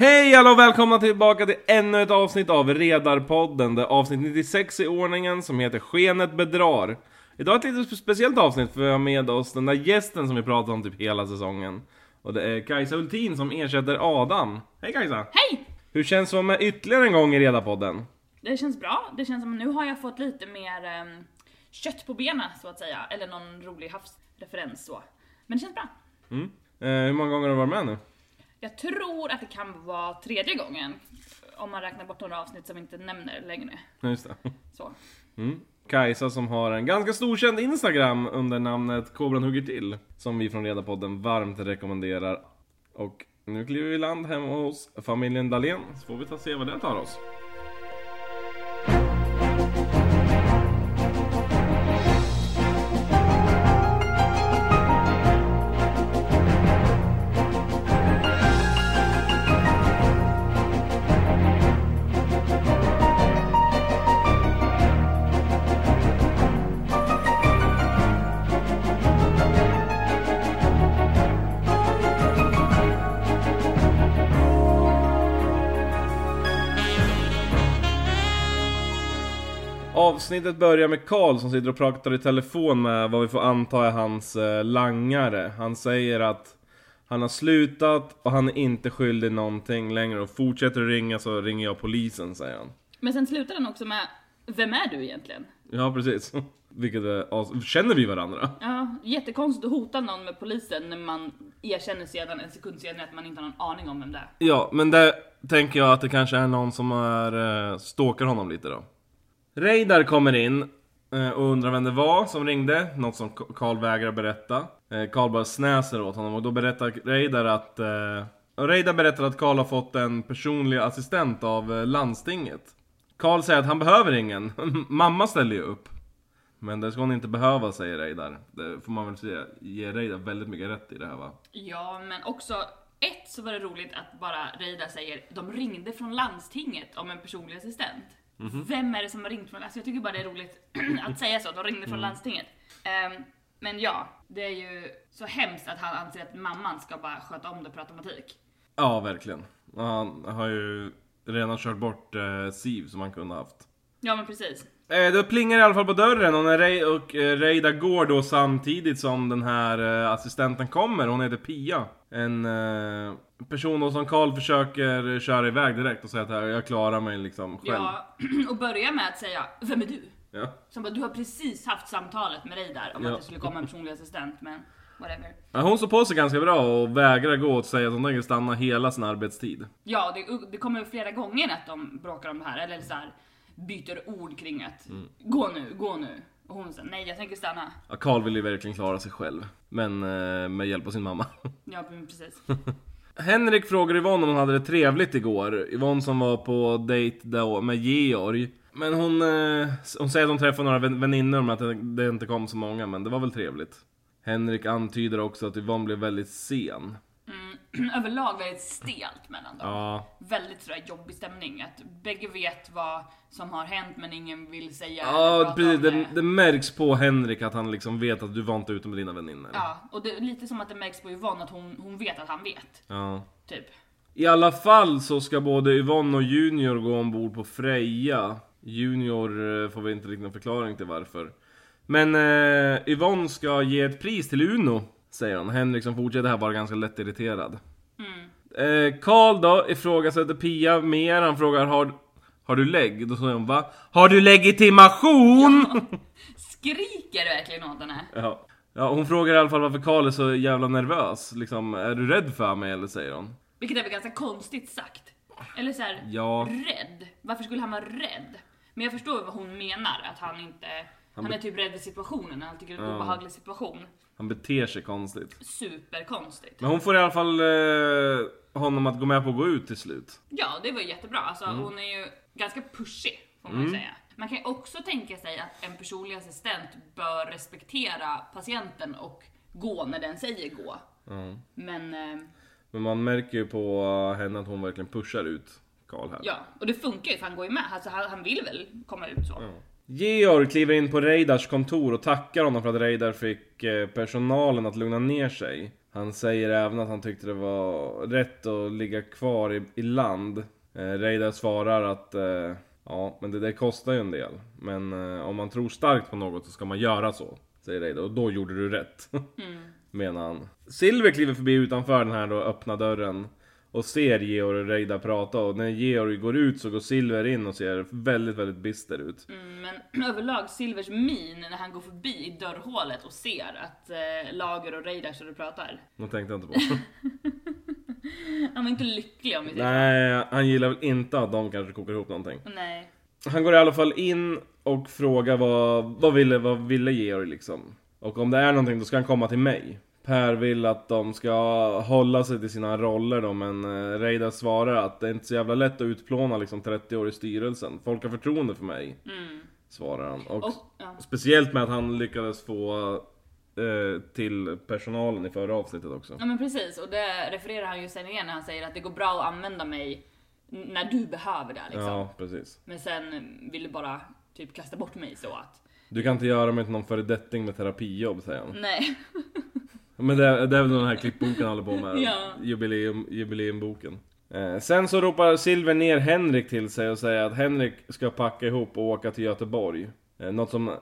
Hej alla och välkomna tillbaka till ännu ett avsnitt av Redarpodden. Det är avsnitt 96 i ordningen som heter Skenet bedrar. Idag är ett lite speciellt avsnitt för vi har med oss den där gästen som vi pratat om typ hela säsongen. Och det är Kajsa Ultin som ersätter Adam. Hej Kajsa! Hej! Hur känns det att vara med ytterligare en gång i Redarpodden? Det känns bra. Det känns som att nu har jag fått lite mer ehm, kött på benen så att säga. Eller någon rolig havsreferens så. Men det känns bra. Mm. Eh, hur många gånger har du varit med nu? Jag tror att det kan vara tredje gången. Om man räknar bort några avsnitt som vi inte nämner längre. Ja, Just det. Så. Mm. Kajsa som har en ganska storkänd Instagram under namnet Kobran hugger till. Som vi från Redarpodden varmt rekommenderar. Och nu kliver vi i land hemma hos familjen Dahlén så får vi ta se vad det tar oss. Avsnittet börjar med Karl som sitter och pratar i telefon med vad vi får anta är hans eh, langare. Han säger att han har slutat och han är inte skyldig någonting längre och fortsätter ringa så ringer jag polisen säger han. Men sen slutar den också med Vem är du egentligen? Ja precis. Vilket är, känner vi varandra? Ja, jättekonstigt att hota någon med polisen när man erkänner sedan en sekund senare att man inte har någon aning om vem det är. Ja, men det tänker jag att det kanske är någon som är, eh, stalkar honom lite då. Reidar kommer in eh, och undrar vem det var som ringde, något som Karl vägrar berätta. Eh, Karl bara snäser åt honom och då berättar Reidar att... Eh, Reidar berättar att Karl har fått en personlig assistent av landstinget. Karl säger att han behöver ingen, mamma ställer ju upp. Men det ska hon inte behöva säger Reidar. Det får man väl säga, ge Reidar väldigt mycket rätt i det här va? Ja, men också ett så var det roligt att bara Reidar säger de ringde från landstinget om en personlig assistent. Vem är det som har ringt från, alltså jag tycker bara det är roligt att säga så, de ringde från landstinget. Ehm, men ja, det är ju så hemskt att han anser att mamman ska bara sköta om det per automatik. Ja, verkligen. Han har ju redan kört bort eh, Siv som han kunde haft. Ja men precis. Eh, det plingar i alla fall på dörren och, när Rei och eh, Reidar går då samtidigt som den här eh, assistenten kommer. Hon heter Pia. En eh, person då som Karl försöker köra iväg direkt och säga att "Jag- jag klarar mig liksom själv. Ja, och börja med att säga Vem är du? Ja. Som bara, du har precis haft samtalet med Reidar om Ja. att det skulle komma en personlig assistent men whatever. Ja, hon står på sig ganska bra och vägrar gå och säga att hon tänker stanna hela sin arbetstid. Ja, det, det kommer flera gånger att de bråkar om det här, eller så här byter ord kring att gå nu, gå nu. Och hon säger nej jag tänker stanna. Ja, Karl vill ju verkligen klara sig själv. Men eh, med hjälp av sin mamma. Ja precis. Henrik frågar Yvonne om hon hade det trevligt igår. Yvonne som var på dejt då med Georg. Men hon, eh, hon säger att hon träffade några vän- väninnor men att det, det inte kom så många, men det var väl trevligt. Henrik antyder också att Yvonne blev väldigt sen. Överlag väldigt stelt mellan dem. Ja, Väldigt sådär jobbig stämning, att bägge vet vad som har hänt men ingen vill säga ja precis. Det, det. märks på Henrik att han liksom vet att du var inte ute med dina väninnor. Ja, och det är lite som att det märks på Yvonne att hon, hon vet att han vet. Ja. Typ. I alla fall så ska både Yvonne och Junior gå ombord på Freja. Junior eh, får vi inte riktigt någon förklaring till varför. Men eh, Yvonne ska ge ett pris till Uno, säger hon. Henrik som fortsätter här vara ganska lättirriterad. Eh, Karl då ifrågasätter Pia mer. Han frågar har, har du lägg? Då säger hon va? Har du legitimation? Skriker verkligen åt henne. Ja. ja. Hon frågar i alla fall varför Karl är så jävla nervös. Liksom, är du rädd för mig eller säger hon. Vilket är väl ganska konstigt sagt. Eller så här, Ja. rädd. Varför skulle han vara rädd? Men jag förstår vad hon menar, att han inte... Han, be- är typ rädd för situationen, han tycker det är en Ja. obehaglig situation. Han beter sig konstigt. Superkonstigt. Men hon får i alla fall eh, honom att gå med på att gå ut till slut. Ja, det var jättebra. Alltså, Mm. Hon är ju ganska pushig, får man ju säga. Man kan ju också tänka sig att en personlig assistent bör respektera patienten och gå när den säger gå. Men eh, Men man märker ju på henne att hon verkligen pushar ut Karl här. ja, och det funkar ju för han går ju med. Alltså, han, han vill väl komma ut så. Georg kliver in på Reidars kontor och tackar honom för att Reidar fick eh, personalen att lugna ner sig. Han säger även att han tyckte det var rätt att ligga kvar i, i land. Eh, Reidar svarar att eh, ja, men det där kostar ju en del. Men eh, om man tror starkt på något så ska man göra så. Säger Reidar och då gjorde du rätt. Menar han. Silver kliver förbi utanför den här då öppna dörren. Och ser Georg och Reidar prata och när Georg går ut så går Silver in och ser väldigt, väldigt bister ut. Mm, men överlag Silvers min när han går förbi dörrhålet och ser att eh, Lager och Reidar står och pratar. Något tänkte jag inte på. Han var inte lycklig om vi säger Nej, han gillar väl inte att de kanske kokar ihop någonting. Nej. Han går i alla fall in och frågar vad, vad ville, vad ville Georg liksom. Och om det är någonting då ska han komma till mig. Per vill att de ska hålla sig till sina roller då men eh, Reidar svarar att det är inte så jävla lätt att utplåna liksom 30 år i styrelsen. Folk har förtroende för mig. Mm. Svarar han. Och, Och, ja. speciellt med att han lyckades få eh, till personalen i förra avsnittet också. ja men precis och det refererar han ju sen igen när han säger att det går bra att använda mig n- när du behöver det liksom. Ja, precis. Men sen vill du bara typ kasta bort mig så att Du kan inte göra mig till någon föredetting med terapijobb säger han. nej. Men det, det är väl den här klippboken han håller på med. Ja. Jubileum, jubileumboken. Eh, sen så ropar Silver ner Henrik till sig och säger att Henrik ska packa ihop och åka till Göteborg. Eh, något som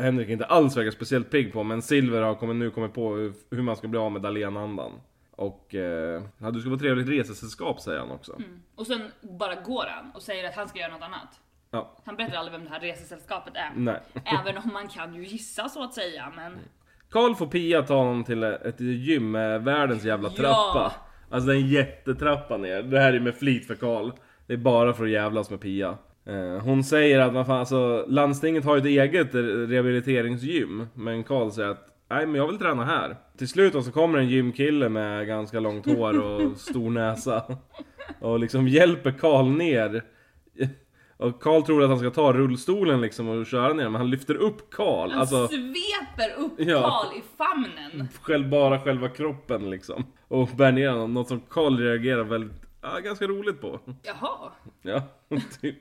Henrik inte alls verkar speciellt pigg på, men Silver har kommit, nu kommit på hur, hur man ska bli av med Dahlénandan. Och eh, ja, du ska vara trevligt resesällskap säger han också. Mm. Och sen bara går han och säger att han ska göra något annat. Ja, Han berättar aldrig vem det här resesällskapet är. nej. Även om man kan ju gissa så att säga men Karl får Pia ta honom till ett gym med världens jävla trappa. Alltså det är en jättetrappa ner. Det här är med flit för Karl. Det är bara för att jävlas med Pia. Eh, Hon säger att man fan, alltså, landstinget har ju ett eget rehabiliteringsgym. Men Karl säger att nej men jag vill träna här. Till slut då så kommer en gymkille med ganska långt hår och stor näsa. Och liksom hjälper Karl ner. Och Karl tror att han ska ta rullstolen liksom och köra ner men han lyfter upp Karl. han Alltså sveper upp Ja. Karl i famnen. själv, bara själva kroppen liksom. Och bär ner honom, något som Karl reagerar väldigt, ja, ganska roligt på. Jaha. Ja, typ.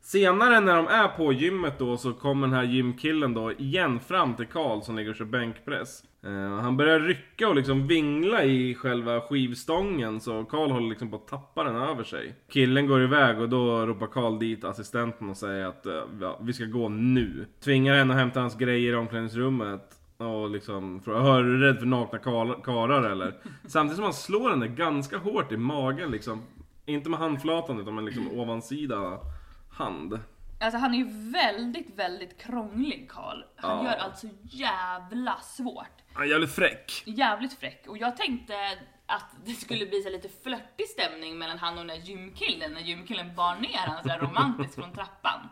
Senare när de är på gymmet då så kommer den här gymkillen då igen fram till Karl som ligger och kör bänkpress. Eh, han börjar rycka och liksom vingla i själva skivstången så Karl håller liksom på att tappa den över sig. Killen går iväg och då ropar Karl dit assistenten och säger att eh, ja, vi ska gå nu. Tvingar henne att hämta hans grejer i omklädningsrummet. Och liksom frågar, hör du rädd för nakna karlar karar eller? Samtidigt som han slår henne ganska hårt i magen liksom. Inte med handflatan utan med liksom ovansida hand. Alltså han är ju väldigt, väldigt krånglig Karl. Han Ja. gör allt så jävla svårt. Han är jävligt fräck. Jävligt fräck. Och jag tänkte att det skulle bli så lite flörtig stämning mellan han och den där gymkillen när gymkillen bar ner han sådär romantiskt från trappan.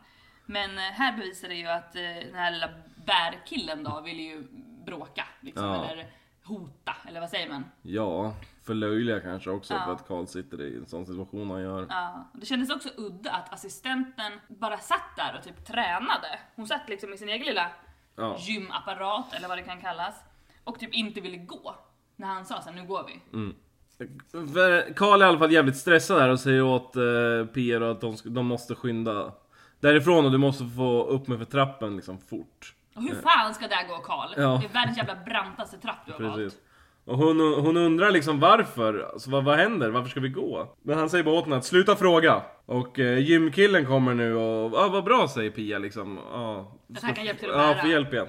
Men eh, här bevisar det ju att eh, den här lilla bärkillen då vill ju bråka liksom, Ja. eller hota, eller vad säger man? Ja, förlöjliga kanske också Ja. för att Karl sitter i en sån situation han gör. Ja, det kändes också udda att assistenten bara satt där och typ tränade. Hon satt liksom i sin egen lilla Ja. gymapparat eller vad det kan kallas och typ inte ville gå. När han sa sen nu går vi. Mm. Karl är i alla fall jävligt stressad här och säger åt eh, då att de, de måste skynda därifrån och du måste få upp mig för trappen liksom fort. Och hur fan ska det här gå Karl? Ja. Det är världens jävla brantaste trapp du har Precis. valt. Och hon, hon undrar liksom varför, alltså, vad, vad händer? Varför ska vi gå? Men han säger bara åt henne att sluta fråga. Och eh, gymkillen kommer nu och, ja vad bra säger Pia liksom. Ja, Att han kan hjälpa till att Ja, bära. få hjälp igen.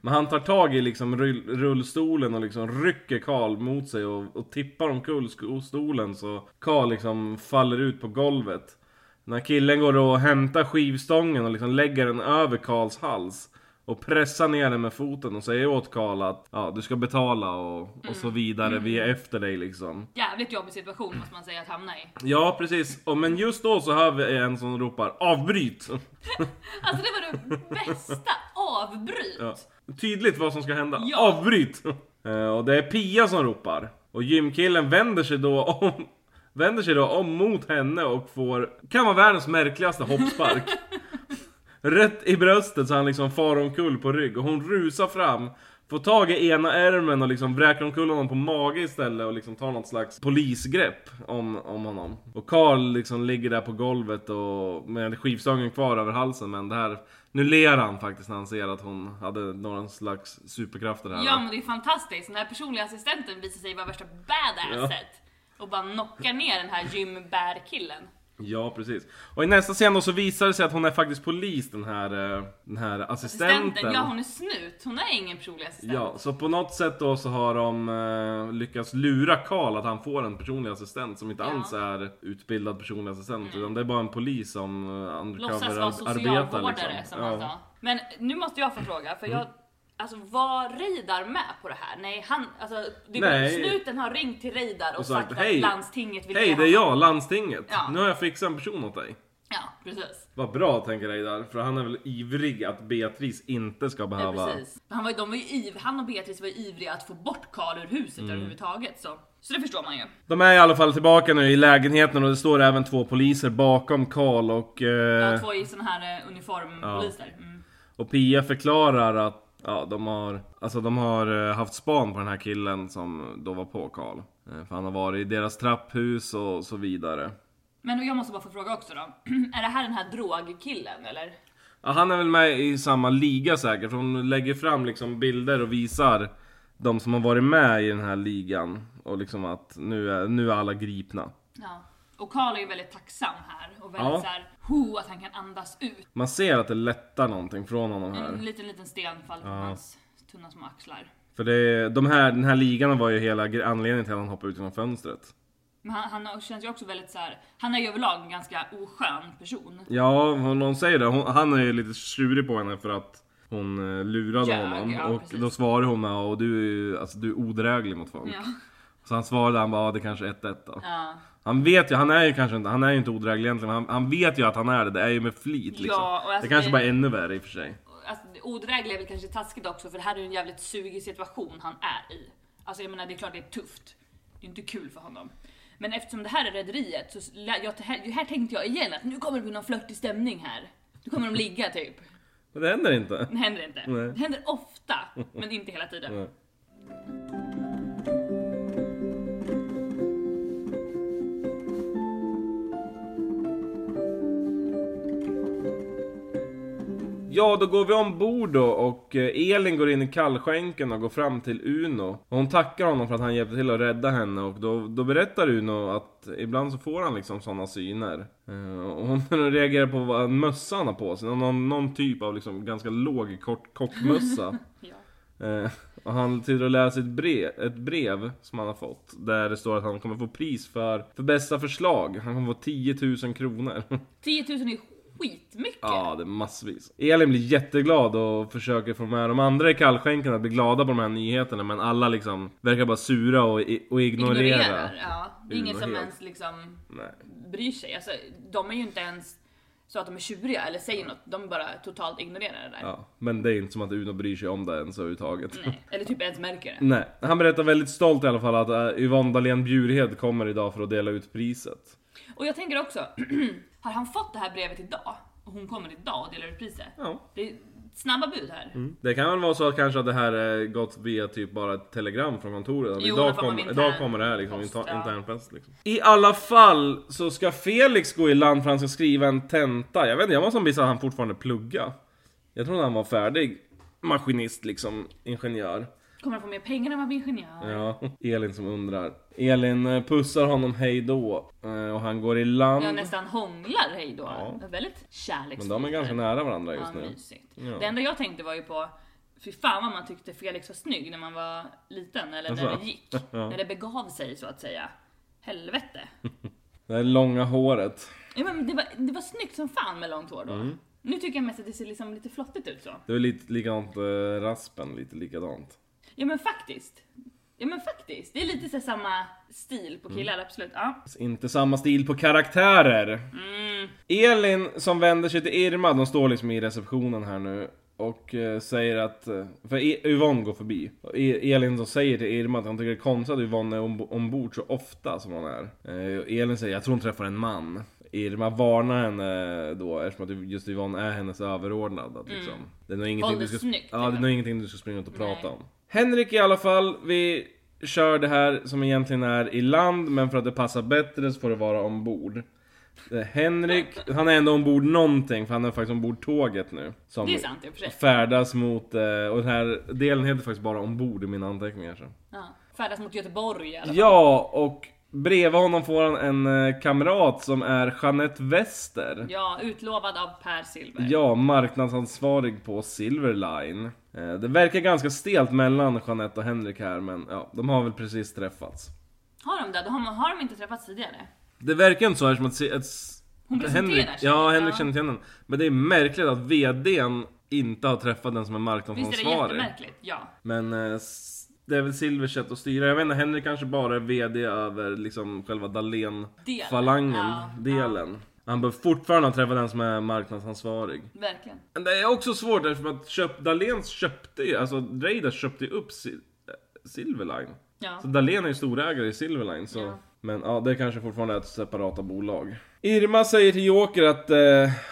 Men han tar tag i liksom rull, rullstolen och liksom rycker Karl mot sig och, och tippar omkull sko- stolen så Karl liksom faller ut på golvet. När killen går och hämtar skivstången och liksom lägger den över Karls hals och pressar ner den med foten och säger åt Karl att ja, du ska betala och, och så vidare, vi är efter dig liksom. Jävligt jobbig situation måste man säga att hamna i. Ja precis, och, men just då så hör vi en som ropar avbryt! Alltså det var det bästa, avbryt! Ja. Tydligt vad som ska hända. Ja. Avbryt! Eh, och det är Pia som ropar. Och gymkillen vänder sig då om Vänder sig då om mot henne och får Kan vara världens märkligaste hoppspark Rätt i bröstet så han liksom far omkull på rygg och hon rusar fram får tag i ena ärmen och liksom vräker omkull honom på mage istället och liksom tar något slags polisgrepp om, om honom. Och Karl liksom ligger där på golvet och med skivstången kvar över halsen men det här nu ler han faktiskt när han ser att hon hade någon slags superkrafter här. Ja men det är fantastiskt, den här personliga assistenten visar sig vara värsta badasset. Och bara knockar ner den här Jim Bear-killen. Ja, precis. Och i nästa scen då så visar det sig att hon är faktiskt polis, den här, eh, den här assistenten. Assistenten, ja hon är snut, hon är ingen personlig assistent. Ja, så på något sätt då så har de eh, lyckats lura Karl att han får en personlig assistent som inte Ja. alls är utbildad personlig assistent utan det är bara en polis som uh, Låtsas vara undercover-arbetar socialvårdare liksom. som han sa. Men nu måste jag få fråga, för jag Alltså var Reidar med på det här? Nej, han, alltså, det Nej. snuten har ringt till Reidar och, Och sagt, sagt, att "Hej, landstinget vill Hej, det är honom." jag, landstinget. Ja. Nu har jag fixat en person åt dig. Ja, precis. Vad bra tänker Reidar, för han är väl ivrig att Beatrice inte ska Ja, behöva... precis. Han, var, de var ju iv, han och Beatrice var ju ivriga att få bort Karl ur huset Mm. överhuvudtaget. Så. så det förstår man ju. De är i alla fall tillbaka nu i lägenheten och det står även två poliser bakom Karl och... Eh, Ja, två i såna här eh, uniformpoliser. Mm. Och Pia förklarar att Ja, de har, alltså de har eh, haft span på den här killen som då var på Karl. Eh, För han har varit i deras trapphus och så vidare. Men jag måste bara få fråga också då. är det här den här drogkillen eller? Ja, han är väl med i samma liga säkert, för hon lägger fram liksom bilder och visar de som har varit med i den här ligan. Och liksom att nu är, nu är alla gripna. Ja. Och Karl är ju väldigt tacksam här och väldigt Ja. så här, ho, att han kan andas ut. Man ser att det lättar någonting från honom här. En liten, liten sten faller från hans tunna små axlar. För det, de här, den här ligan var ju hela anledningen till att han hoppade ut genom fönstret. Men han, han känns ju också väldigt så här. han är ju överlag en ganska oskön person. Ja, hon säger det. Hon, han är ju lite tjurig på henne för att hon eh, lurade Ljög, honom. ja, och precis. då svarar hon och du, alltså, du är odräglig mot folk. Ja. Så han svarade han bara, ja, det kanske är 1-1 då. Ja. Han vet ju, han är ju kanske inte, han är ju inte odräglig egentligen, han, han vet ju att han är det. Det är ju med flit liksom. Ja, och alltså det kanske bara är ännu värre i och för sig. Alltså, odräglig är väl kanske taskigt också för det här är ju en jävligt sugig situation han är i. Alltså jag menar det är klart det är tufft. Det är inte kul för honom. Men eftersom det här är rederiet så jag, här, här tänkte jag igen att nu kommer det bli någon flörtig stämning här. Nu kommer de ligga typ. Men det händer inte. Det händer inte. Nej. Det händer ofta, men inte hela tiden. Nej. Ja, då går vi ombord då och eh, Elin går in i kallskänken och går fram till Uno. Och hon tackar honom för att han hjälpte till att rädda henne och då, då berättar Uno att ibland så får han liksom sådana syner. Eh, Och hon reagerar på vad mössa han har på sig, någon, någon typ av liksom ganska låg kort kockmössa. Ja. Eh, och han sitter och läser ett brev, ett brev som han har fått. Där det står att han kommer få pris för, för bästa förslag. Han kommer få 10 000 kronor. 10 000 är skitmycket. ja, det är massvis. Elin blir jätteglad och försöker få med de andra i kallskänken att bli glada på de här nyheterna. Men alla liksom verkar bara sura och, och ignorera. Ignorerar. Ja. Det är ingen som ens liksom Nej. bryr sig. Alltså, de är ju inte ens så att de är tjuriga eller säger något. De bara totalt ignorerar det där. Ja, men det är inte som att Uno bryr sig om det ens överhuvudtaget. Nej. Eller typ ens märker det. Nej. Han berättar väldigt stolt i alla fall att uh, Yvonne Dahlén Bjurhed kommer idag för att dela ut priset. Och jag tänker också, har han fått det här brevet idag? Och hon kommer idag och delar ut priset? Ja. Det är snabba bud här. Det kan väl vara så att kanske att det här eh, gått via typ bara ett telegram från kontoret. Jo, idag, kom, intern idag kommer det här liksom, post, intern, ja. liksom. I alla fall så ska Felix gå i land för han ska skriva en tenta. Jag vet inte, jag var som att han fortfarande plugga. Jag trodde han var färdig maskinist liksom, ingenjör. Kommer han få mer pengar när man blir ingenjör? Ja, Elin som undrar. Elin eh, pussar honom hej då eh, och han går i land. Jag nästan hånglar hej då. Ja. Väldigt kärleksfullt. Men de är ganska nära varandra just ja, nu. Mysigt. Ja. Det enda jag tänkte var ju på, fy fan vad man tyckte Felix var snygg när man var liten, eller när Alltså? det gick. Ja. När det begav sig så att säga. Helvete. Det här långa håret. Ja, men det, var, det var snyggt som fan med långt hår då. Mm. Nu tycker jag mest att det ser liksom lite flottigt ut så. Det är lite likadant eh, raspen, lite likadant. Ja men faktiskt. Ja men faktiskt. Det är lite så samma stil på killar, Mm. absolut. Ja. Inte samma stil på karaktärer. Mm. Elin som vänder sig till Irma, de står liksom i receptionen här nu. Och eh, säger att, eh, för E- Yvonne går förbi. E- Elin då säger till Irma att hon tycker det är konstigt att Yvonne är omb- ombord så ofta som hon är. Eh, Elin säger, jag tror hon träffar en man. Irma varnar henne då eftersom att just Yvonne är hennes överordnad. Att liksom, det är nog ingenting Håll du det ska, snyggt, ja, det är liksom. nog ingenting du ska springa ut och prata Nej. om. Henrik i alla fall, vi kör det här som egentligen är i land, men för att det passar bättre så får det vara ombord. Eh, Henrik, han är ändå ombord någonting, för han är faktiskt ombord tåget nu. Som Det är sant i och för sig. färdas mot, eh, och den här delen heter faktiskt bara ombord i mina anteckningar. Så. Ja. Färdas mot Göteborg i alla fall. Ja, och bredvid honom får han en eh, kamrat som är Jeanette Wester. Ja, utlovad av Per Silver. Ja, marknadsansvarig på Silverline. Eh, Det verkar ganska stelt mellan Jeanette och Henrik här, men ja, de har väl precis träffats. Har de det? De har, har de inte träffats tidigare? Det verkar inte så här som att... ett, Hon Henrik, sig. Ja, Henrik Ja. känner till henne. Men det är märkligt att VDn inte har träffat den som är Visst är det marknadsansvarig. jättemärkligt? Ja. Men eh, det är väl Silvers sätt att styra. Jag vet inte, Henrik kanske bara är VD över liksom själva Dahlén-falangen, Ja, delen. Han bör fortfarande ha träffat den som är marknadsansvarig. Verkligen. Men det är också svårt eftersom att köp, Dahléns köpte ju, alltså Raiders köpte ju upp Sil- eh, Silverline. Ja. Så Dahlén är ju storägare i Silverline så... Ja. Men ja, det kanske fortfarande är ett separata bolag. Irma säger till Joker att eh,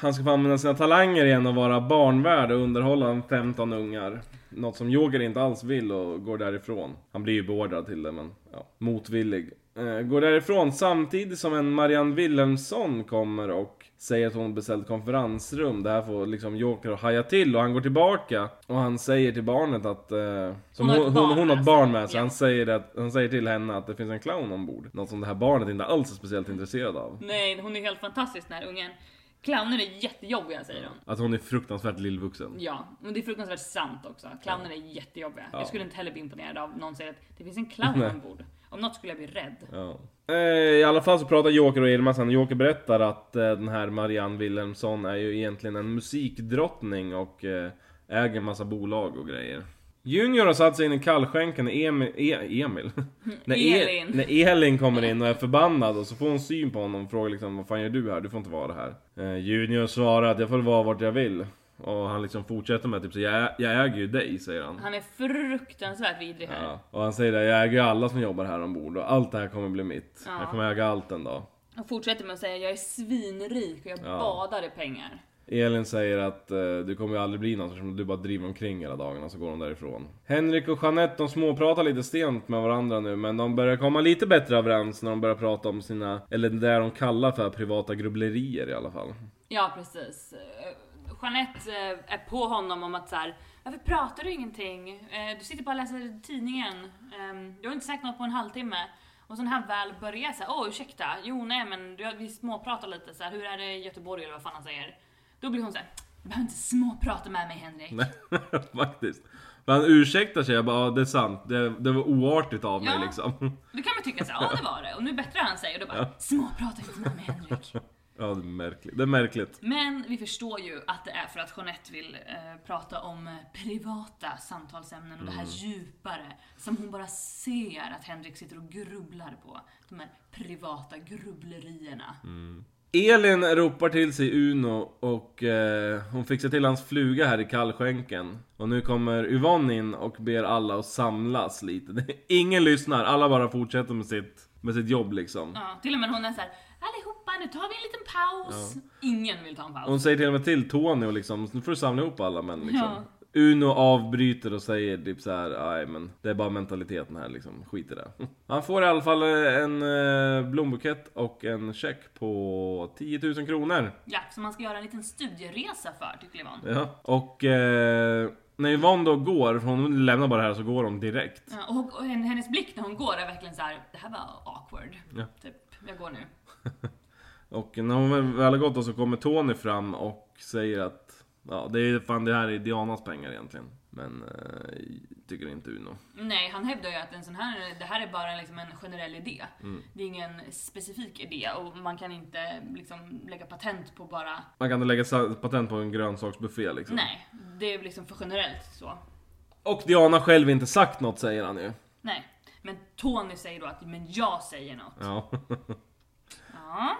han ska få använda sina talanger igen och vara barnvärd och underhålla en 15 ungar. Något som Joker inte alls vill och går därifrån. Han blir ju beordrad till det men ja, motvillig. Eh, går därifrån samtidigt som en Marianne Wilhelmsson kommer och säger att hon beställt konferensrum. Det här får liksom Joker att haja till och han går tillbaka och han säger till barnet att... Eh, som Hon har hon, hon, hon har ett barn med sig. Han, säger att, han säger till henne att det finns en clown ombord. Något som det här barnet inte alls är speciellt intresserad av. Nej, hon är helt fantastisk den här ungen. Clowner är jättejobbiga säger hon. Att hon är fruktansvärt lillvuxen. Ja, och det är fruktansvärt sant också. Clowner är jättejobbiga. Ja. Jag skulle inte heller bli imponerad av någon säger att det finns en clown ombord. Om något skulle jag bli rädd. Ja. Eh, I alla fall så pratar Joker och Irma sen. Joker berättar att eh, den här Marianne Wilhelmsson är ju egentligen en musikdrottning och eh, äger en massa bolag och grejer. Junior har satt sig in i kallskänken när Emil, e, Emil. när, e, Elin. när Elin kommer in och är förbannad och så får hon syn på honom och frågar liksom Vad fan gör du här? Du får inte vara här. Eh, Junior svarar att jag får vara vart jag vill. Och han liksom fortsätter med typ så jag, jag äger ju dig, säger han. Han är fruktansvärt vidrig här. Ja, och han säger det, jag äger ju alla som jobbar här ombord och allt det här kommer bli mitt. Ja. Jag kommer äga allt en dag. Och fortsätter med att säga jag är svinrik och jag Ja. badar i pengar. Elin säger att eh, du kommer ju aldrig bli någon eftersom du bara driver omkring hela dagarna så går de därifrån. Henrik och Jeanette de småpratar lite stent med varandra nu men de börjar komma lite bättre överens när de börjar prata om sina, eller det de kallar för privata grubblerier i alla fall. Ja precis. Eh, Jeanette eh, är på honom om att så här, varför pratar du ingenting? Eh, du sitter bara och läser tidningen. Ehm, du har inte sagt något på en halvtimme. Och så när han väl börjar såhär, åh ursäkta, jo nej men vi småpratar lite så här, hur är det i Göteborg eller vad fan han säger. Då blir hon såhär, du behöver inte småprata med mig Henrik. Nej, faktiskt. Men han ursäktar sig, jag bara, ja det är sant. Det, det var oartigt av mig Ja. liksom. Då kan man tycka såhär, ja det var det. Och nu bättrar han sig och då bara, småprata inte med mig Henrik. Ja, det är märkligt. Det är märkligt. Men vi förstår ju att det är för att Jeanette vill eh, prata om eh, privata samtalsämnen och det här djupare som hon bara ser att Henrik sitter och grubblar på. De här privata grubblerierna. Elin ropar till sig Uno och eh, hon fixar till hans fluga här i kallskänken. Och nu kommer Yvonne in och ber alla att samlas lite. Ingen lyssnar, alla bara fortsätter med sitt, med sitt jobb liksom. Ja, till och med hon är såhär, allihopa nu tar vi en liten paus. Ingen vill ta en paus. Hon säger till och med till Tony och liksom, nu får du samla ihop alla män liksom. Ja. Uno avbryter och säger typ så här, nej men det är bara mentaliteten här liksom, skit i det. Han får i alla fall eh, en eh, blombukett och en check på 10 000 kronor. Ja, som man ska göra en liten studieresa för, tycker Yvonne. Ja, och eh, när Yvonne då går, för hon lämnar bara det här så går de direkt. Ja, och, och hen- hennes blick när hon går är verkligen så här: det här var awkward. Ja. Typ, jag går nu. Och när hon väl har gått då så kommer Tony fram och säger att Ja, det är fan det här är Dianas pengar egentligen. Men eh, tycker inte Uno. Nej, han hävdar ju att en sån här, det här är bara liksom en generell idé. Mm. Det är ingen specifik idé och man kan inte liksom lägga patent på bara, Man kan lägga sa- patent på en grönsaksbuffé liksom. nej, det är liksom för generellt så. Och Diana själv inte sagt något säger han ju. Nej. Men Tony säger då att, men jag säger något. Ja. Ja.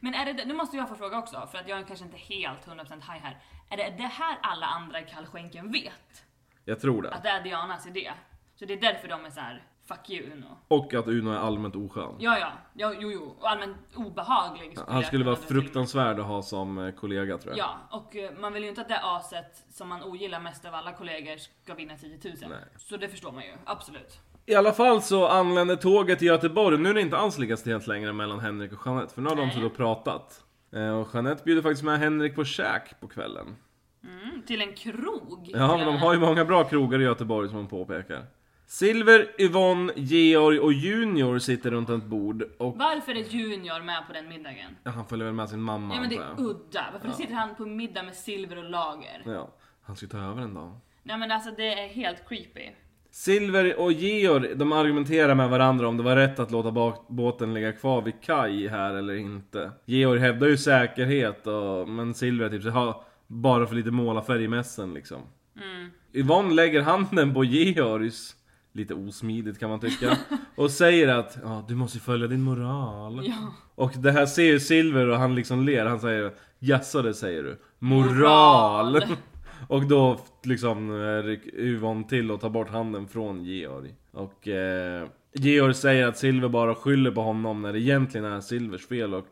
Men är det, nu måste jag få fråga också, för att jag är kanske inte helt 100% high här. Är det det här alla andra i kallskänken vet? Jag tror det. Att det är Dianas idé? Så det är därför de är så här fuck you Uno. Och att Uno är allmänt oskön. Ja, ja, ja jo, jo. Och allmänt obehaglig. Han jag skulle vara fruktansvärd att ha som eh, kollega tror jag. Ja, och eh, man vill ju inte att det aset som man ogillar mest av alla kollegor ska vinna 10 000. Nej. Så det förstår man ju, absolut. I alla fall så anländer tåget till Göteborg. Nu är det inte alls lika stelt längre mellan Henrik och Jeanette. För nu har de suttit och pratat. Eh, Och Jeanette bjuder faktiskt med Henrik på käk på kvällen. Mm, till en krog. Ja, men de har ju många bra krogar i Göteborg som hon påpekar. Silver, Yvonne, Georg och Junior sitter runt ett bord och Varför är Junior med på den middagen? ja, han följer väl med sin mamma Ja men det är udda. Varför sitter han på middag med Silver och Lager? Ja, han ska ta över en dag. Nej men alltså det är helt creepy. Silver och Georg, de argumenterar med varandra om det var rätt att låta båten ligga kvar vid kaj här eller inte. Georg hävdar ju säkerhet och, men Silver typ så "Ha, bara för lite målarfärg i mässen liksom. Mm. Yvonne lägger handen på Georgs, lite osmidigt kan man tycka, och säger att ja, du måste följa din moral. Ja. Och det här ser ju Silver och han liksom ler, han säger Jaså det säger du? Moral! Moral. och då liksom eh, rycker Yvonne till och tar bort handen från Georg. Och eh, Georg säger att Silver bara skyller på honom när det egentligen är Silvers fel och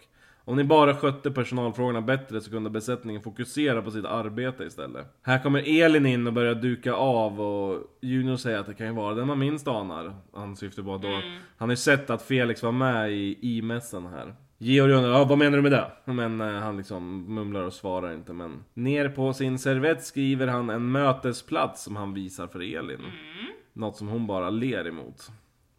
om ni bara skötte personalfrågorna bättre så kunde besättningen fokusera på sitt arbete istället. Här kommer Elin in och börjar duka av och Junior säger att det kan ju vara den man minst anar. Han syftar på att då, han har ju sett att Felix var med i i-mässan här. Georg undrar, ja, vad menar du med det? Men eh, han liksom mumlar och svarar inte men Ner på sin servett skriver han en mötesplats som han visar för Elin. Något som hon bara ler emot.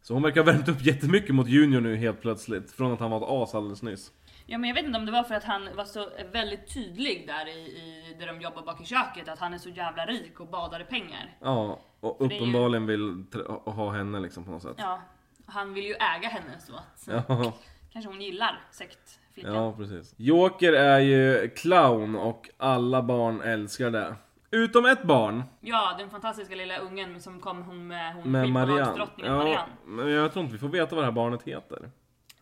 Så hon verkar ha värmt upp jättemycket mot Junior nu helt plötsligt. Från att han var ett as alldeles nyss. Ja men jag vet inte om det var för att han var så väldigt tydlig där i, i där de jobbar bak i köket att han är så jävla rik och badar i pengar. Ja, och är ju- uppenbarligen vill ha henne liksom på något sätt. Ja, han vill ju äga henne så att Ja, kanske hon gillar sektflickan. ja precis. Joker är ju clown och alla barn älskar det. Utom ett barn. Ja, den fantastiska lilla ungen som kom hon med hon Med Marianne. Ja, Marianne. men jag tror inte vi får veta vad det här barnet heter.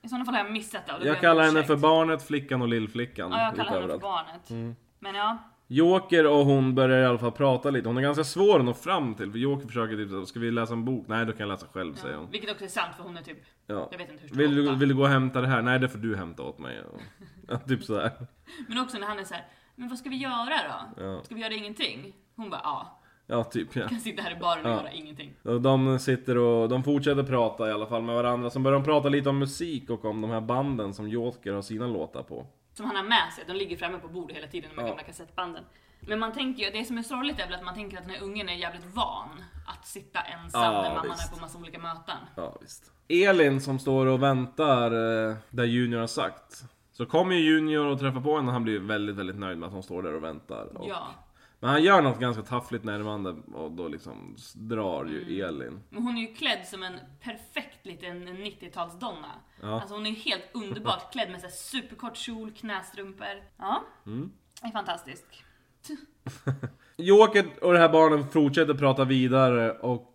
I sådana fall har jag missat det. Jag kallar henne för barnet, flickan och lillflickan. Ja, jag kallar henne för barnet. Mm. Men ja, Joker och hon börjar i alla fall prata lite. Hon är ganska svår att nå fram till. För Joker försöker typ så, ska vi läsa en bok? Nej, då kan jag läsa själv säger hon. vilket också är sant för hon är typ, Ja. jag vet inte hur stor Vill du, åtta. vill du gå och hämta det här? Nej, det får du hämta åt mig. Och, ja, typ sådär. Men också när han är så här, men vad ska vi göra då? Ja. Ska vi göra ingenting? Hon bara, ja, Ja, typ ja. kan sitta här i baren och Ja. göra ingenting. Och de sitter och de fortsätter prata i alla fall med varandra. Sen börjar de prata lite om musik och om de här banden som Joker har sina låtar på. Som han har med sig, de ligger framme på bordet hela tiden, de här Ja. gamla kassettbanden. Men man tänker ju, det som är sorgligt är väl att man tänker att den här ungen är jävligt van att sitta ensam Ja, när mamman visst. är på massa olika möten. Ja, visst. Elin som står och väntar eh, där Junior har sagt. Så kommer ju Junior och träffar på henne och han blir väldigt, väldigt nöjd med att hon står där och väntar. Och, Ja. Men han gör något ganska taffligt närmande och då liksom drar ju Mm. Elin. Men hon är ju klädd som en perfekt liten 90-talsdonna. Ja. Alltså hon är ju helt underbart klädd med så här superkort kjol, knästrumpor. Ja, Mm. är fantastisk. Joker och det här barnen fortsätter prata vidare och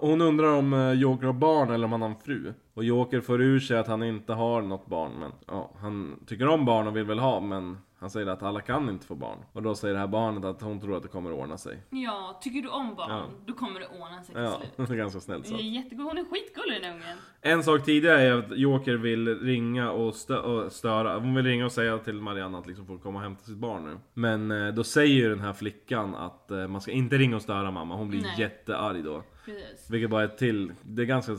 hon undrar om eh, Joker har barn eller om han har en fru. Och Joker får ur sig att han inte har något barn men ja, han tycker om barn och vill väl ha men han säger att alla kan inte få barn. Och då säger det här barnet att hon tror att det kommer att ordna sig. Ja, tycker du om barn, Ja. då kommer det ordna sig till Ja, slut. det är ganska snällt jättegod, hon är skitgullig den ungen. En sak tidigare är att Joker vill ringa och, stö och störa. Hon vill ringa och säga till Marianne att liksom får komma och hämta sitt barn nu. Men eh, då säger ju den här flickan att eh, man ska inte ringa och störa mamma. Hon blir Nej. jättearg då. Precis. Vilket bara är till, det är ganska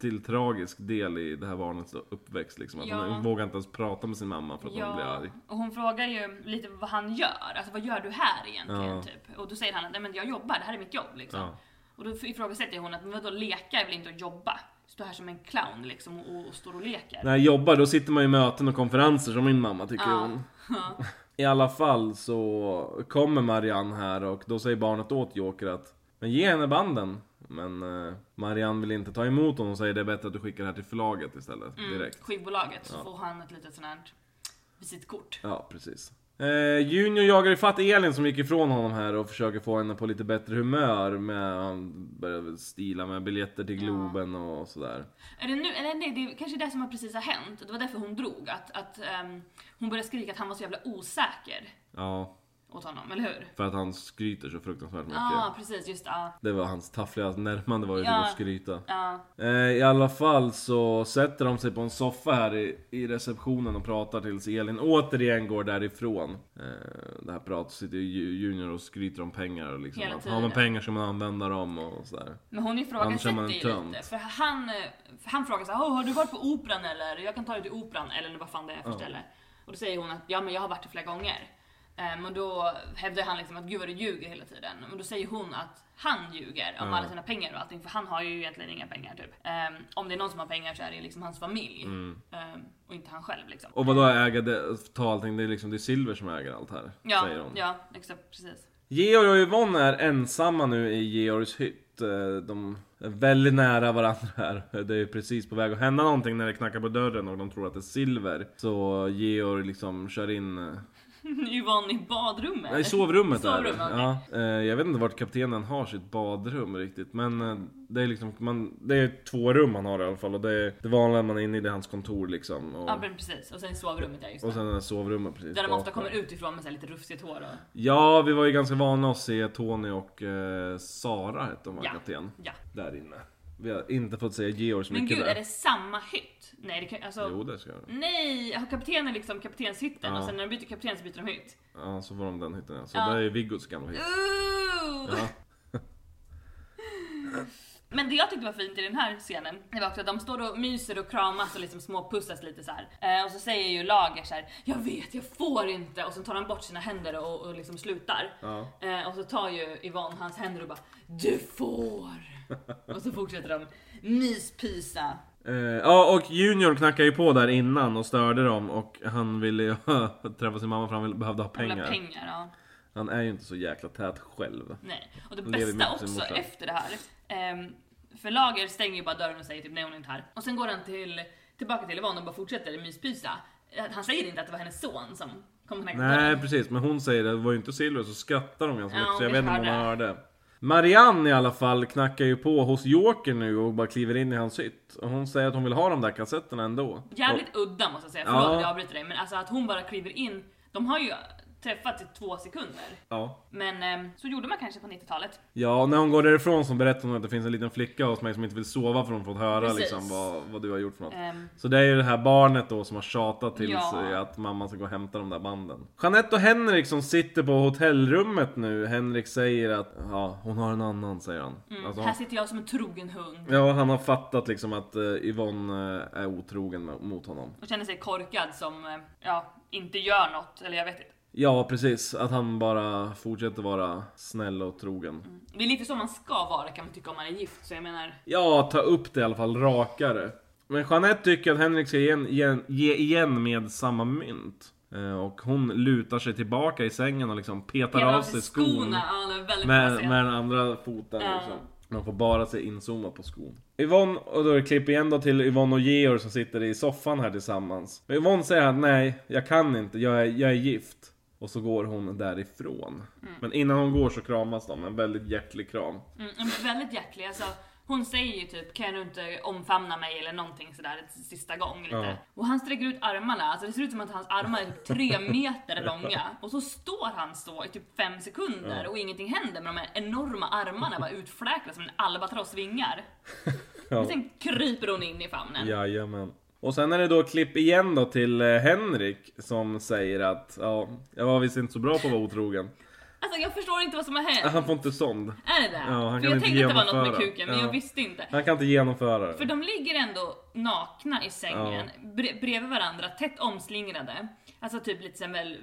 till tragisk del i det här barnets uppväxt liksom. Att Ja. hon vågar inte ens prata med sin mamma för att hon blir arg. och hon frågar ju lite vad han gör. Alltså vad gör du här egentligen? Ja. Typ. Och då säger han att nej men jag jobbar, det här är mitt jobb liksom. Ja. Och då ifrågasätter hon att men vadå leka är väl inte att jobba? Stå här som en clown liksom och, och står och leker. När jag jobbar då sitter man i möten och konferenser som min mamma tycker Ja. hon. Ja. I alla fall så kommer Marianne här och då säger barnet åt Joker att Men ge henne banden. Men eh, Marianne vill inte ta emot honom och säger det är bättre att du skickar det här till förlaget istället. Mm, Direkt. skivbolaget så Ja. får han ett litet sånt här visitkort. Ja, precis. Eh, Junior jagar ifatt Elin som gick ifrån honom här och försöker få henne på lite bättre humör med han börjar stila med biljetter till Globen och sådär. Är det nu, eller nej, det är kanske det som har precis har hänt. Det var därför hon drog. Att, att ehm, hon började skrika att han var så jävla osäker. Ja, åt honom, eller hur? För att han skryter så fruktansvärt mycket. Ja, precis, just ja. Det var hans taffliga närmande var ju Ja. till att skryta. Ja, Eh, I alla fall så sätter de sig på en soffa här i, i receptionen och pratar tills Elin återigen går därifrån. Eh, det här pratet sitter ju Junior och skryter om pengar och liksom Hela att har man tiden. pengar ska man använda dem och sådär. men hon ifrågasätter ju lite. För han, eh, för han frågar så här, "Åh, har du varit på operan eller? Jag kan ta dig till operan, eller vad fan det är för Ja. ställe. Och då säger hon att ja men jag har varit det flera gånger. Um, och då hävdar han liksom att gud vad du ljuger hela tiden. Och då säger hon att han ljuger om Ja. alla sina pengar och allting, för han har ju egentligen inga pengar typ. Ehm, om det är någon som har pengar så är det liksom hans familj. Mm. Ehm, och inte han själv liksom. Och vadå äga det, ta allting, det är liksom det är Silver som äger allt här. Ja, säger hon. ja, exakt precis. Georg och Yvonne är ensamma nu i Georgs hytt. Eh, De är väldigt nära varandra här. Det är precis på väg att hända någonting när det knackar på dörren och de tror att det är Silver. Så Georg liksom kör in... Yvonne i badrummet. Nej, i sovrummet, är det. Ja. Eh, Jag vet inte vart kaptenen har sitt badrum riktigt. Men eh, det är liksom, man, det är två rum han har i alla fall. Och det, är, det vanliga man är inne i det är hans kontor liksom. Och, Ja men precis, och sen sovrummet ja just och sen är det sovrummet precis Där de ofta kommer utifrån med så lite rufsigt hår och... Ja, vi var ju ganska vana att se Tony och eh, Sara hette de var Ja. kapten. Ja. Där inne. Vi har inte fått se Georg så Men mycket gud, där. är det samma hytt? Nej, det kan, alltså... Jo, det ska jag. Nej, har kaptenen liksom kaptenshytten Ja. och sen när de byter kapten så byter de hytt? Ja, så var de den hytten ja. Så Ja. det är Viggos gamla hytt. Ooh! Ja. Men det jag tyckte var fint i den här scenen, det var också att de står och myser och kramas och liksom småpussas lite så här. Eh, och så säger ju Lager så här: Jag vet, jag får inte! Och så tar han bort sina händer och, och liksom slutar. Ja. Eh, och så tar ju Yvonne hans händer och bara Du får! och så fortsätter de myspysa. Eh, ja, och Junior knackade ju på där innan och störde dem och han ville ju träffa sin mamma för han ville- behövde ha Han pengar. ha pengar ja. Han är ju inte så jäkla tät själv. Nej. Och det Han bästa också efter det här, ehm, för Lager stänger ju bara dörren och säger typ nej hon är inte här. Och sen går han till, tillbaka till Yvonne och bara fortsätter myspysa. Eh, Han säger inte att det var hennes son som kom knacka på Nej dörren. precis, men hon säger det, det var ju inte Silver så skrattar de ganska Ja, mycket så jag vet inte om hon hörde. Marianne i alla fall knackar ju på hos Joker nu och bara kliver in i hans hytt. Och hon säger att hon vill ha de där kassetterna ändå. Jävligt udda måste jag säga, förlåt Ja. att jag avbryter dig men alltså att hon bara kliver in, de har ju träffats i två sekunder. Ja. Men ehm, så gjorde man kanske på 90-talet. Ja, när hon går därifrån så berättar hon att det finns en liten flicka hos mig som inte vill sova för hon fått höra Precis. liksom vad, vad du har gjort för något. Ehm, Så det är ju det här barnet då som har tjatat till Ja. sig att mamma ska gå och hämta de där banden. Jeanette och Henrik som sitter på hotellrummet nu. Henrik säger att ja, hon har en annan säger han. mm, Alltså, här sitter jag som en trogen hund. ja, han har fattat liksom att uh, Yvonne eh, är otrogen mot honom. Och känner sig korkad som, eh, ja, inte gör något, eller jag vet inte. Ja, precis. Att han bara fortsätter vara snäll och trogen. Det är lite så man ska vara kan man tycka om man är gift, så jag menar... Ja, ta upp det i alla fall rakare. Men Jeanette tycker att Henrik ska igen, igen, ge igen med samma mynt. Eh, Och hon lutar sig tillbaka i sängen och liksom petar av sig skon. skorna, ja Med, med den andra foten Ja. liksom. Man får bara se inzoomad på skon. Yvonne, och då är det klipp igen då till Yvonne och Georg som sitter i soffan här tillsammans. Och Yvonne säger att nej, jag kan inte, jag är, jag är gift. Och så går hon därifrån. Mm. Men innan hon går så kramas de, en väldigt hjärtlig kram. Mm, men väldigt hjärtlig, alltså hon säger ju typ kan du inte omfamna mig eller någonting sådär sista gång lite. Ja. Och han sträcker ut armarna, alltså det ser ut som att hans armar är typ tre meter långa. Och så står han så i typ fem sekunder Ja. och ingenting händer med de här enorma armarna bara utfläkta som en albatross vingar. Ja. Och sen kryper hon in i famnen. Jajamän. Och sen är det då klipp igen då till eh, Henrik som säger att ja, jag var visst inte så bra på att vara otrogen. Alltså jag förstår inte vad som har hänt. Han får inte sånd. Är det det? Ja, han För kan jag inte tänkte att det var något med genomföra. kuken men Ja. jag visste inte. Han kan inte genomföra För det. de ligger ändå nakna i sängen, bre- bredvid varandra, tätt omslingrade. Alltså typ lite som väl,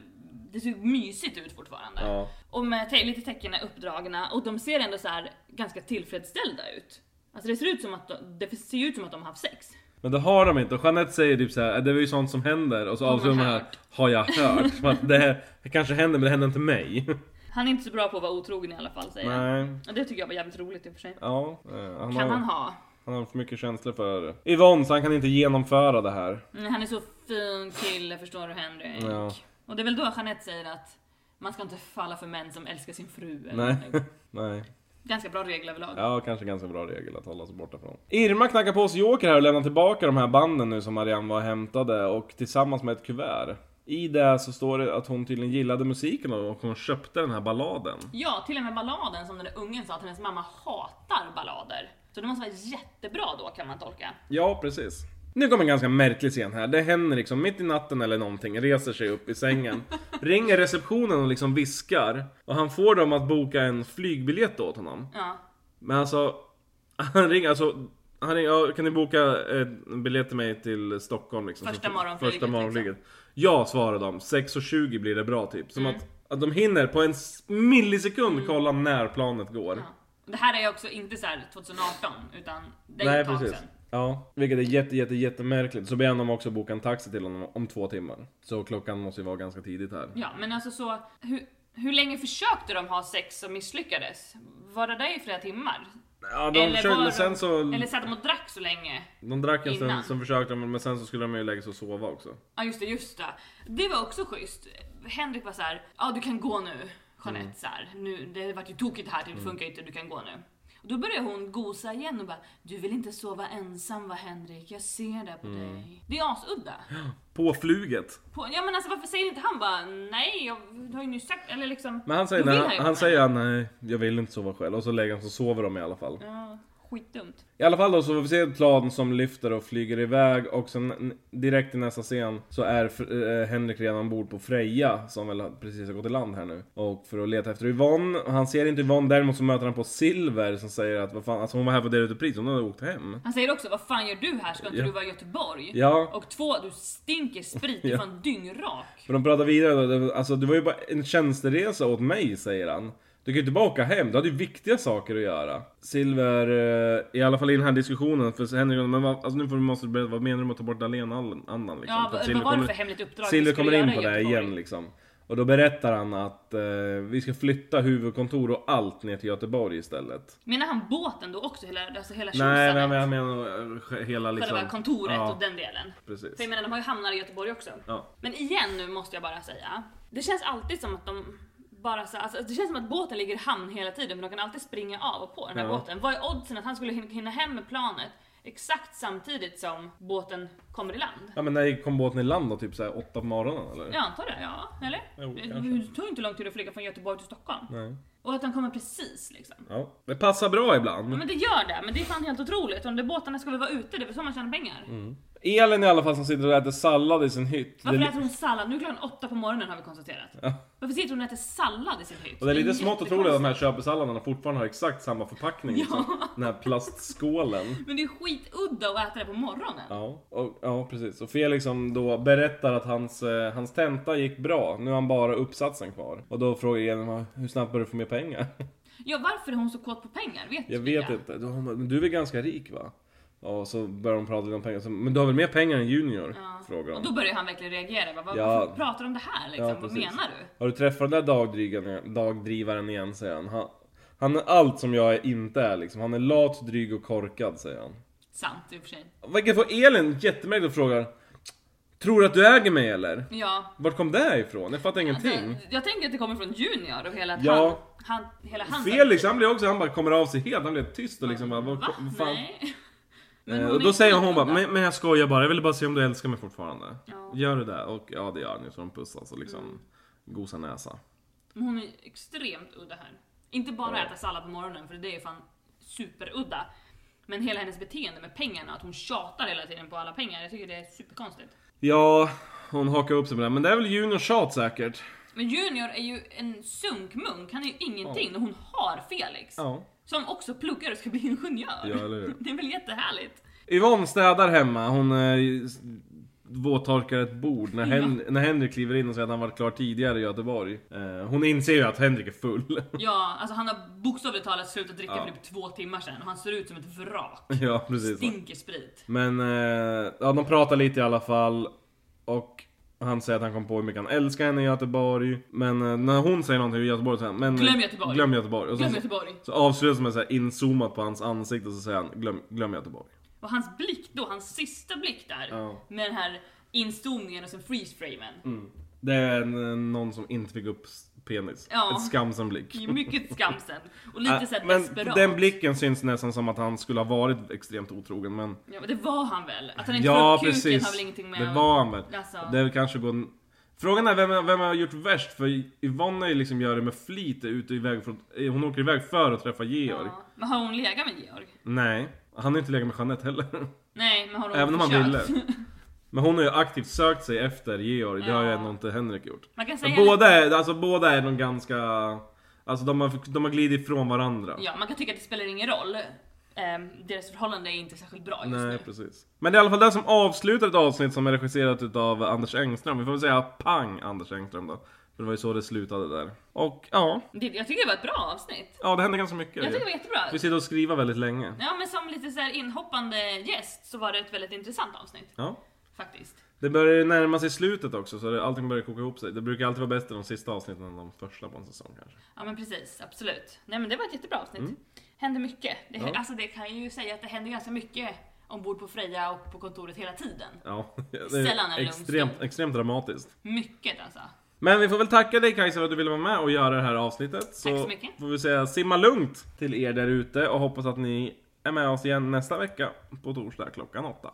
det ser mysigt ut fortfarande. Ja. Och med te- lite tecken är uppdragna och de ser ändå så här ganska tillfredsställda ut. Alltså det ser ut som att de, det ser ut som att de har haft sex. Men det har de inte. Och Jeanette säger typ så här, det var ju sånt som händer. Och så avslutar man här, har jag hört. Att det, här, det kanske händer men det händer inte mig. Han är inte så bra på att vara otrogen i alla fall säger han. Nej. Och det tycker jag var jävligt roligt i och för sig. Ja, eh, han, Kan har, han ha? han har för mycket känslor för Yvonne så han kan inte genomföra det här. Mm, Han är så fin kille förstår du Henrik. Ja. Och det är väl då Jeanette säger att man ska inte falla för män som älskar sin fru. eller Nej. Nej. Ganska bra regel överlag. Ja, kanske ganska bra regel att hålla sig borta från. Irma knackar på hos Joker här och lämnar tillbaka de här banden nu som Marianne var och hämtade och tillsammans med ett kuvert. I det så står det att hon tydligen gillade musiken och hon köpte den här balladen. Ja, till och med balladen som den där ungen sa att hennes mamma hatar ballader. Så det måste vara jättebra då kan man tolka. Ja, precis. Nu kommer en ganska märklig scen här. Det händer liksom mitt i natten eller någonting, reser sig upp i sängen, ringer receptionen och liksom viskar. Och han får dem att boka en flygbiljett åt honom. Ja. Men alltså, han ringer alltså han ringer, ja, kan ni boka en biljett till mig till Stockholm liksom? Första morgonflyget, liksom. Första morgonflyget. Ja, svarar de. 6.20 blir det bra typ. Som Mm. att, att de hinner på en millisekund kolla när planet går. Ja. Det här är också inte så här 2018, utan det är Nej ett tag precis. sedan. Ja, vilket är jätte, jätte, jättemärkligt. Så ber han dem också boka en taxi till honom om två timmar. Så klockan måste ju vara ganska tidigt här. Ja, men alltså så, hur, hur länge försökte de ha sex och misslyckades? Var det där i flera timmar? Ja, de Eller, försökte, de, sen så... eller satt de och drack så länge? De drack en stund, sen försökte de, men sen så skulle de ju lägga sig och sova också. Ja just det, just det. Det var också schysst. Henrik var så här, ja du kan gå nu Jeanette, Mm. så här, nu, det vart ju tokigt här, det funkar inte, du kan gå nu. Och då började hon gosa igen och bara, du vill inte sova ensam va Henrik, jag ser det på Mm. dig. Det är asudda. På fluget. På, ja men alltså varför säger inte han bara, nej jag har ju nyss sagt, eller liksom. Men han säger, han, vara säger nej, jag vill inte sova själv. Och så lägger han så sover de i alla fall. Ja, skitdumt. I alla fall då så får vi se ett plan som lyfter och flyger iväg och sen direkt i nästa scen så är eh, Henrik redan ombord på Freja som väl precis har gått i land här nu. Och för att leta efter Yvonne, han ser inte Yvonne däremot så möter han på Silver som säger att vad fan, alltså hon var här för att dela ut ett pris, hon hade åkt hem. Han säger också, vad fan gör du här? Ska inte Ja. du vara i Göteborg? Ja. Och två, du stinker sprit, du är Ja. fan dyngrak. För de pratar vidare alltså det var ju bara en tjänsteresa åt mig säger han. Du kan ju inte bara åka hem, du hade ju viktiga saker att göra. Silver, eh, i alla fall i den här diskussionen, för Henrik, men vad, alltså nu får du måste berätta, vad menar du med att ta bort Dahlén-andan liksom? Ja, För vad, var det kommer- för hemligt uppdrag Silver kommer in på det igen liksom. Och då berättar han att eh, vi ska flytta huvudkontor och allt ner till Göteborg istället. Menar han båten då också? Hela, alltså hela Nej, tjosanet? men jag menar eh, hela liksom... Själva kontoret ja, och den delen. precis. För jag menar, de har ju hamnat i Göteborg också. Ja. Men igen nu måste jag bara säga. Det känns alltid som att de bara så, alltså, det känns som att båten ligger i hamn hela tiden men de kan alltid springa av och på den här Ja. båten. Vad är oddsen att han skulle hin- hinna hem med planet exakt samtidigt som båten kommer i land? Ja men när kom båten i land då? Typ såhär åtta på morgonen eller? Jag antar det, ja. Eller? Jo, det, det ju inte lång tid att flyga från Göteborg till Stockholm. Nej. Och att han kommer precis liksom. Ja, det passar bra ibland. Ja, men det gör det, men det är fan helt otroligt. Om de båtarna ska väl vara ute, det är väl så man tjänar pengar. Mm. Elin i alla fall som sitter och äter sallad i sin hytt. Varför äter hon sallad? Nu är klockan åtta på morgonen har vi konstaterat. Ja. Varför sitter hon och äter sallad i sin hytt? Och det är lite smått otroligt att de här köpesalladerna fortfarande har exakt samma förpackning liksom. Den här plastskålen. Men det är skitudda att äta det på morgonen. Ja, och, ja precis. Och Felix som då berättar att hans, eh, hans tenta gick bra. Nu har han bara uppsatsen kvar. Och då frågar Elin hur snabbt börjar du få mer pengar? Ja, varför är hon så kåt på pengar? Vet Jag vet det? inte. Du är väl ganska rik va? Och så börjar de prata om pengar. Så, Men du har väl mer pengar än Junior? Ja. Frågar Och då börjar han verkligen reagera. Va? Vad, Ja. Pratar de om det här liksom? Ja, Vad menar du? Har du träffat den där dagdrivaren, dagdrivaren igen säger han. han. Han är allt som jag inte är liksom. Han är lat, dryg och korkad säger han. Sant i och för sig. Vilket får Elin jättemärkligt och frågar Tror du att du äger mig eller? Ja. Vart kom det ifrån? Jag fattar ingenting. Alltså, jag tänker att det kommer från Junior och hela att Ja. han, han, hela hans Felix han blir också, han bara kommer av sig helt, han blir tyst och liksom bara, vad, Va? vad fan? Nej. Men och då säger hon bara, men, men jag skojar bara, jag ville bara se om du älskar mig fortfarande. Ja. Gör du det? Och ja det gör han ju, så de pussas och liksom gosar näsa. Men hon är extremt udda här. Inte bara Ja. äta sallad på morgonen, för det är fan superudda. Men hela hennes beteende med pengarna, att hon tjatar hela tiden på alla pengar, jag tycker det är superkonstigt. Ja, hon hakar upp sig på det, men det är väl Junior tjat säkert. Men Junior är ju en sunkmunk, han är ju ingenting och hon har Felix. Ja. Som också pluggar och ska bli ingenjör. Ja, eller hur? Det är väl jättehärligt. Yvonne städar hemma, hon eh, våttorkar ett bord när, Hen- när Henrik kliver in och säger att han varit klar tidigare i Göteborg. Eh, hon inser ju att Henrik är full. Ja, alltså han har bokstavligt talat slutat dricka Ja. för typ två timmar sedan och han ser ut som ett vrak. ja, precis. Stinker sprit. Men, eh, ja de pratar lite i alla fall. Och han säger att han kom på hur mycket han älskar henne i Göteborg. Men eh, när hon säger någonting i Göteborg så säger han, men, Glöm Göteborg. Glöm Göteborg. Och så, Glöm Göteborg. så avslutas med så här inzoomat på hans ansikte och så säger han, glöm, glöm Göteborg. Och hans blick då, hans sista blick där. Ja. Med den här inzoomningen och sen freeze-framen. Det är en, någon som inte fick upp penis. Ja. Ett skamsen blick. Mycket skamsen. Och lite Äh, såhär men desperat. den blicken syns nästan som att han skulle ha varit extremt otrogen men Ja men det var han väl? Att han inte Ja upp kuken precis, har väl ingenting med det var han väl. Alltså. Det kanske går... Frågan är vem, vem har gjort värst? För Yvonne liksom gör det med flit, ute iväg från, hon åker iväg för att träffa Georg. Ja. Men har hon legat med Georg? Nej, han har inte legat med Jeanette heller. Nej, men har hon Även om han ville. Men hon har ju aktivt sökt sig efter Georg, det har ju ändå inte Henrik gjort. Man kan säga Men båda är, alltså båda är nog ganska... Alltså de har, de har glidit ifrån varandra. Ja, man kan tycka att det spelar ingen roll. Ehm, deras förhållande är inte särskilt bra just Nej, nu. precis. Men det är i alla fall det som avslutar ett avsnitt som är regisserat utav Anders Engström. Vi får väl säga pang Anders Engström då. För det var ju så det slutade där. Och ja, Det, jag tycker det var ett bra avsnitt. ja det hände ganska mycket. Jag tycker det var jättebra. Vi sitter och skriver väldigt länge. Ja, men som lite så här inhoppande gäst så var det ett väldigt intressant avsnitt. Ja. Faktiskt. Det börjar ju närma sig slutet också, så det, allting börjar koka ihop sig. Det brukar alltid vara bättre de sista avsnitten än de första på en säsong kanske. Ja men precis, absolut. Nej men det var ett jättebra avsnitt. Hände mycket. Det, Mm. Ja. Alltså det kan ju säga att det händer ganska mycket ombord på Freja och på kontoret hela tiden. Ja, det Sällan en är lugn extremt, extremt dramatiskt. Mycket alltså. Men vi får väl tacka dig Kajsa för att du ville vara med och göra det här avsnittet. Så, så mycket. får vi säga simma lugnt till er där ute och hoppas att ni är med oss igen nästa vecka på torsdag klockan åtta.